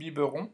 biberon.